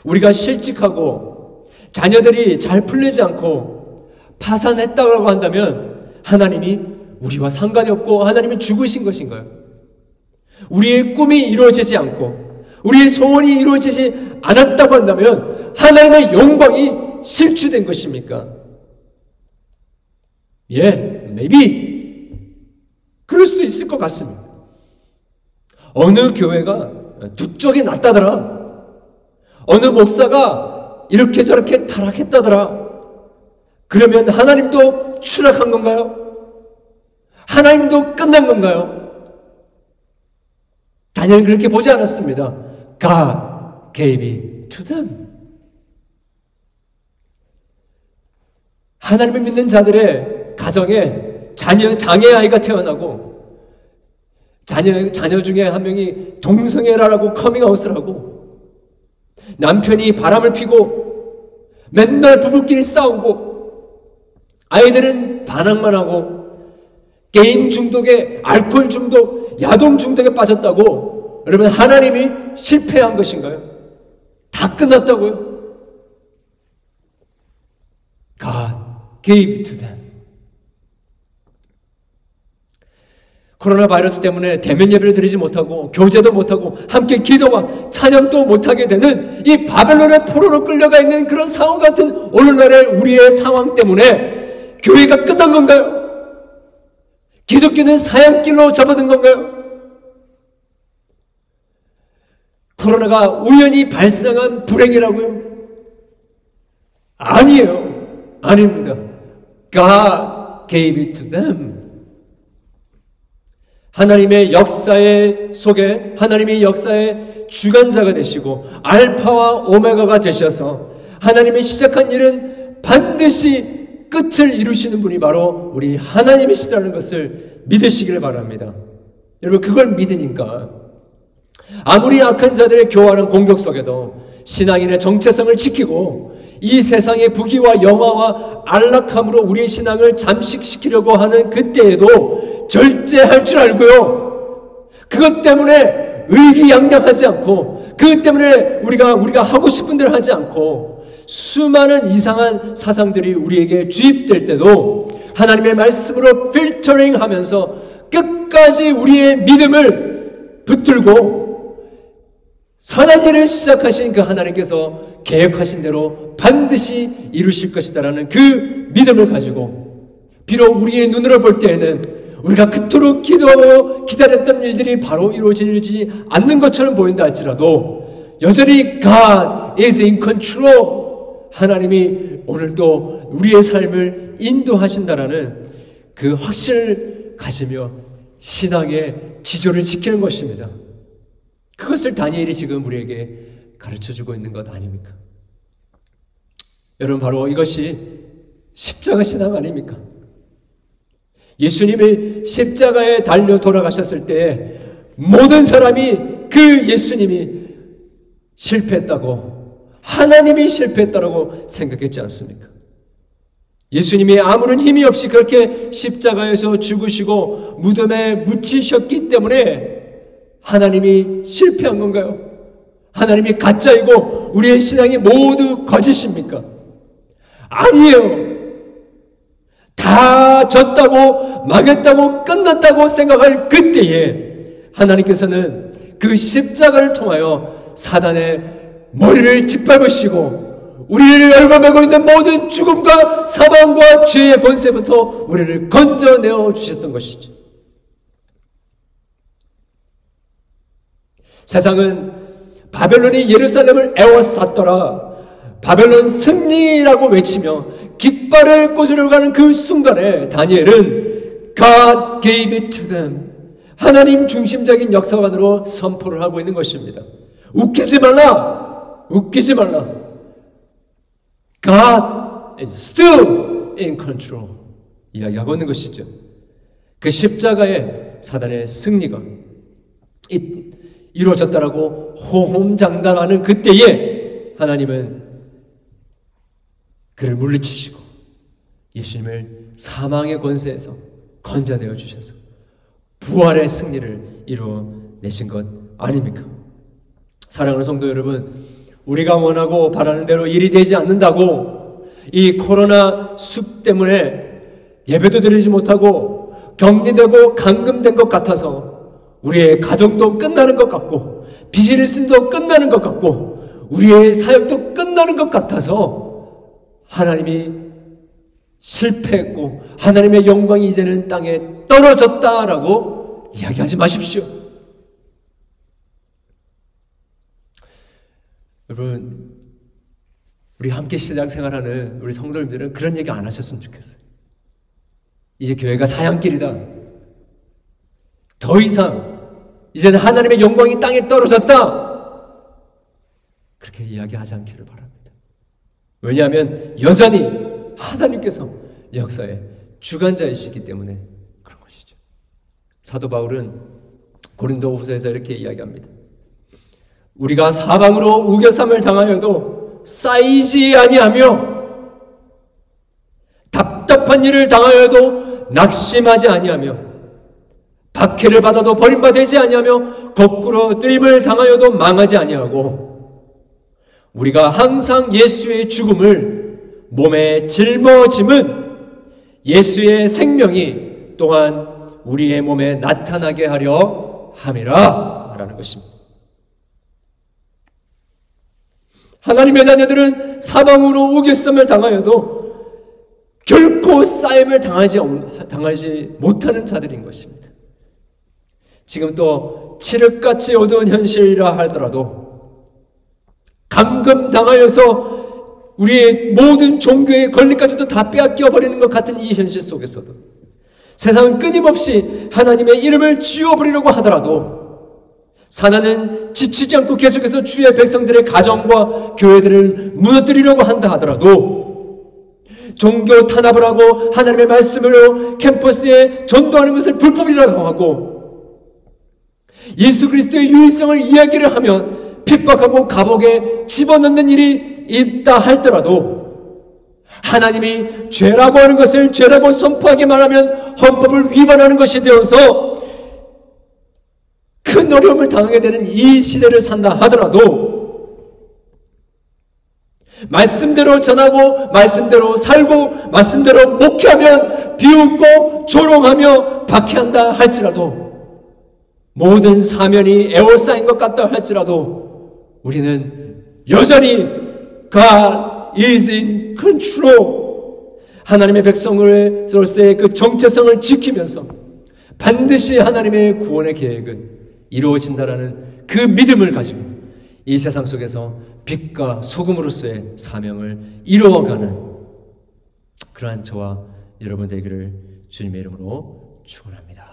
우리가 실직하고 자녀들이 잘 풀리지 않고 파산했다고 한다면 하나님이 우리와 상관이 없고 하나님이 죽으신 것인가요? 우리의 꿈이 이루어지지 않고 우리의 소원이 이루어지지 않았다고 한다면 하나님의 영광이 실추된 것입니까? 예, maybe. 그럴 수도 있을 것 같습니다. 어느 교회가 두 쪽이 낫다더라. 어느 목사가 이렇게 저렇게 타락했다더라. 그러면 하나님도 추락한 건가요? 하나님도 끝난 건가요? 다니엘은 그렇게 보지 않았습니다. God gave it to them. 하나님을 믿는 자들의 가정에 자녀, 장애 아이가 태어나고 자녀, 자녀 중에 한 명이 동성애라고 커밍아웃을 하고 남편이 바람을 피고 맨날 부부끼리 싸우고 아이들은 반항만 하고 게임 중독에 알코올 중독, 야동 중독에 빠졌다고 여러분 하나님이 실패한 것인가요? 다 끝났다고요? God gave to them. 코로나 바이러스 때문에 대면 예배를 드리지 못하고 교제도 못하고 함께 기도와 찬양도 못하게 되는 이 바벨론의 포로로 끌려가 있는 그런 상황 같은 오늘날의 우리의 상황 때문에 교회가 끝난 건가요? 기독교는 사양길로 접어든 건가요? 코로나가 우연히 발생한 불행이라고요? 아니에요. 아닙니다. God gave it to them. 하나님의 역사의 속에 하나님의 역사의 주관자가 되시고 알파와 오메가가 되셔서 하나님의 시작한 일은 반드시 끝을 이루시는 분이 바로 우리 하나님이시라는 것을 믿으시기를 바랍니다. 여러분 그걸 믿으니까 아무리 악한 자들의 교활한 공격 속에도 신앙인의 정체성을 지키고 이 세상의 부귀와 영화와 안락함으로 우리의 신앙을 잠식시키려고 하는 그때에도 절제할 줄 알고요. 그것 때문에 의기양양하지 않고 그것 때문에 우리가 우리가 하고 싶은 대로 하지 않고 수많은 이상한 사상들이 우리에게 주입될 때도 하나님의 말씀으로 필터링 하면서 끝까지 우리의 믿음을 붙들고 선한 일을 시작하신 그 하나님께서 계획하신 대로 반드시 이루실 것이다라는 그 믿음을 가지고 비록 우리의 눈으로 볼 때에는 우리가 그토록 기도하고 기다렸던 일들이 바로 이루어지지 않는 것처럼 보인다 할지라도 여전히 God is in control 하나님이 오늘도 우리의 삶을 인도하신다라는 그 확신을 가지며 신앙의 지조를 지키는 것입니다. 그것을 다니엘이 지금 우리에게 가르쳐 주고 있는 것 아닙니까? 여러분, 바로 이것이 십자가 신앙 아닙니까? 예수님이 십자가에 달려 돌아가셨을 때 모든 사람이 그 예수님이 실패했다고 하나님이 실패했다고 생각했지 않습니까? 예수님이 아무런 힘이 없이 그렇게 십자가에서 죽으시고 무덤에 묻히셨기 때문에 하나님이 실패한 건가요? 하나님이 가짜이고 우리의 신앙이 모두 거짓입니까? 아니에요. 다 졌다고 망했다고 끝났다고 생각할 그때에 하나님께서는 그 십자가를 통하여 사단의 머리를 짓밟으시고 우리를 얽어매고 있는 모든 죽음과 사망과 죄의 권세부터 우리를 건져내어 주셨던 것이죠. 세상은 바벨론이 예루살렘을 에워쌌더라. 바벨론 승리라고 외치며 깃발을 꽂으러 가는 그 순간에 다니엘은 God gave it to them. 하나님 중심적인 역사관으로 선포를 하고 있는 것입니다. 웃기지 말라! 웃기지 말라! God is still in control. 이야기하고 있는 것이죠. 그 십자가의 사단의 승리가 이루어졌다라고 호홈장담하는 그때에 하나님은 그를 물리치시고 예수님을 사망의 권세에서 건져내어 주셔서 부활의 승리를 이루어내신 것 아닙니까? 사랑하는 성도 여러분, 우리가 원하고 바라는 대로 일이 되지 않는다고 이 코로나 숲 때문에 예배도 드리지 못하고 격리되고 감금된 것 같아서 우리의 가정도 끝나는 것 같고 비즈니스도 끝나는 것 같고 우리의 사역도 끝나는 것 같아서 하나님이 실패했고 하나님의 영광이 이제는 땅에 떨어졌다라고 이야기하지 마십시오. 여러분 우리 함께 신앙생활하는 우리 성도님들은 그런 얘기 안 하셨으면 좋겠어요. 이제 교회가 사양길이다. 더 이상 이제는 하나님의 영광이 땅에 떨어졌다. 그렇게 이야기하지 않기를 바랍니다. 왜냐하면 여전히 하나님께서 역사의 주관자이시기 때문에 그런 것이죠. 사도 바울은 고린도 후서에서 이렇게 이야기합니다. 우리가 사방으로 우겨삼을 당하여도 쌓이지 아니하며 답답한 일을 당하여도 낙심하지 아니하며 박해를 받아도 버림받지 아니하며 거꾸로 뜨림을 당하여도 망하지 아니하고 우리가 항상 예수의 죽음을 몸에 짊어짐은 예수의 생명이 또한 우리의 몸에 나타나게 하려 함이라 라는 것입니다. 하나님의 자녀들은 사방으로 우겨섬을 당하여도 결코 쌓임을 당하지, 당하지 못하는 자들인 것입니다. 지금 또 칠흑같이 어두운 현실이라 하더라도 감금 당하여서 우리의 모든 종교의 권리까지도 다 빼앗겨 버리는 것 같은 이 현실 속에서도 세상은 끊임없이 하나님의 이름을 지워버리려고 하더라도 사나는 지치지 않고 계속해서 주의 백성들의 가정과 교회들을 무너뜨리려고 한다 하더라도 종교 탄압을 하고 하나님의 말씀으로 캠퍼스에 전도하는 것을 불법이라고 하고 예수 그리스도의 유일성을 이야기를 하면 핍박하고 감옥에 집어넣는 일이 있다 할더라도 하나님이 죄라고 하는 것을 죄라고 선포하게 말하면 헌법을 위반하는 것이 되어서 큰 어려움을 당하게 되는 이 시대를 산다 하더라도 말씀대로 전하고 말씀대로 살고 말씀대로 목회하면 비웃고 조롱하며 박해한다 할지라도 모든 사면이 에워싸인 것 같다 할지라도 우리는 여전히 God is in control 하나님의 백성으로서의 그 정체성을 지키면서 반드시 하나님의 구원의 계획은 이루어진다라는 그 믿음을 가지고 이 세상 속에서 빛과 소금으로서의 사명을 이루어가는 그러한 저와 여러분 되기를 주님의 이름으로 축원합니다.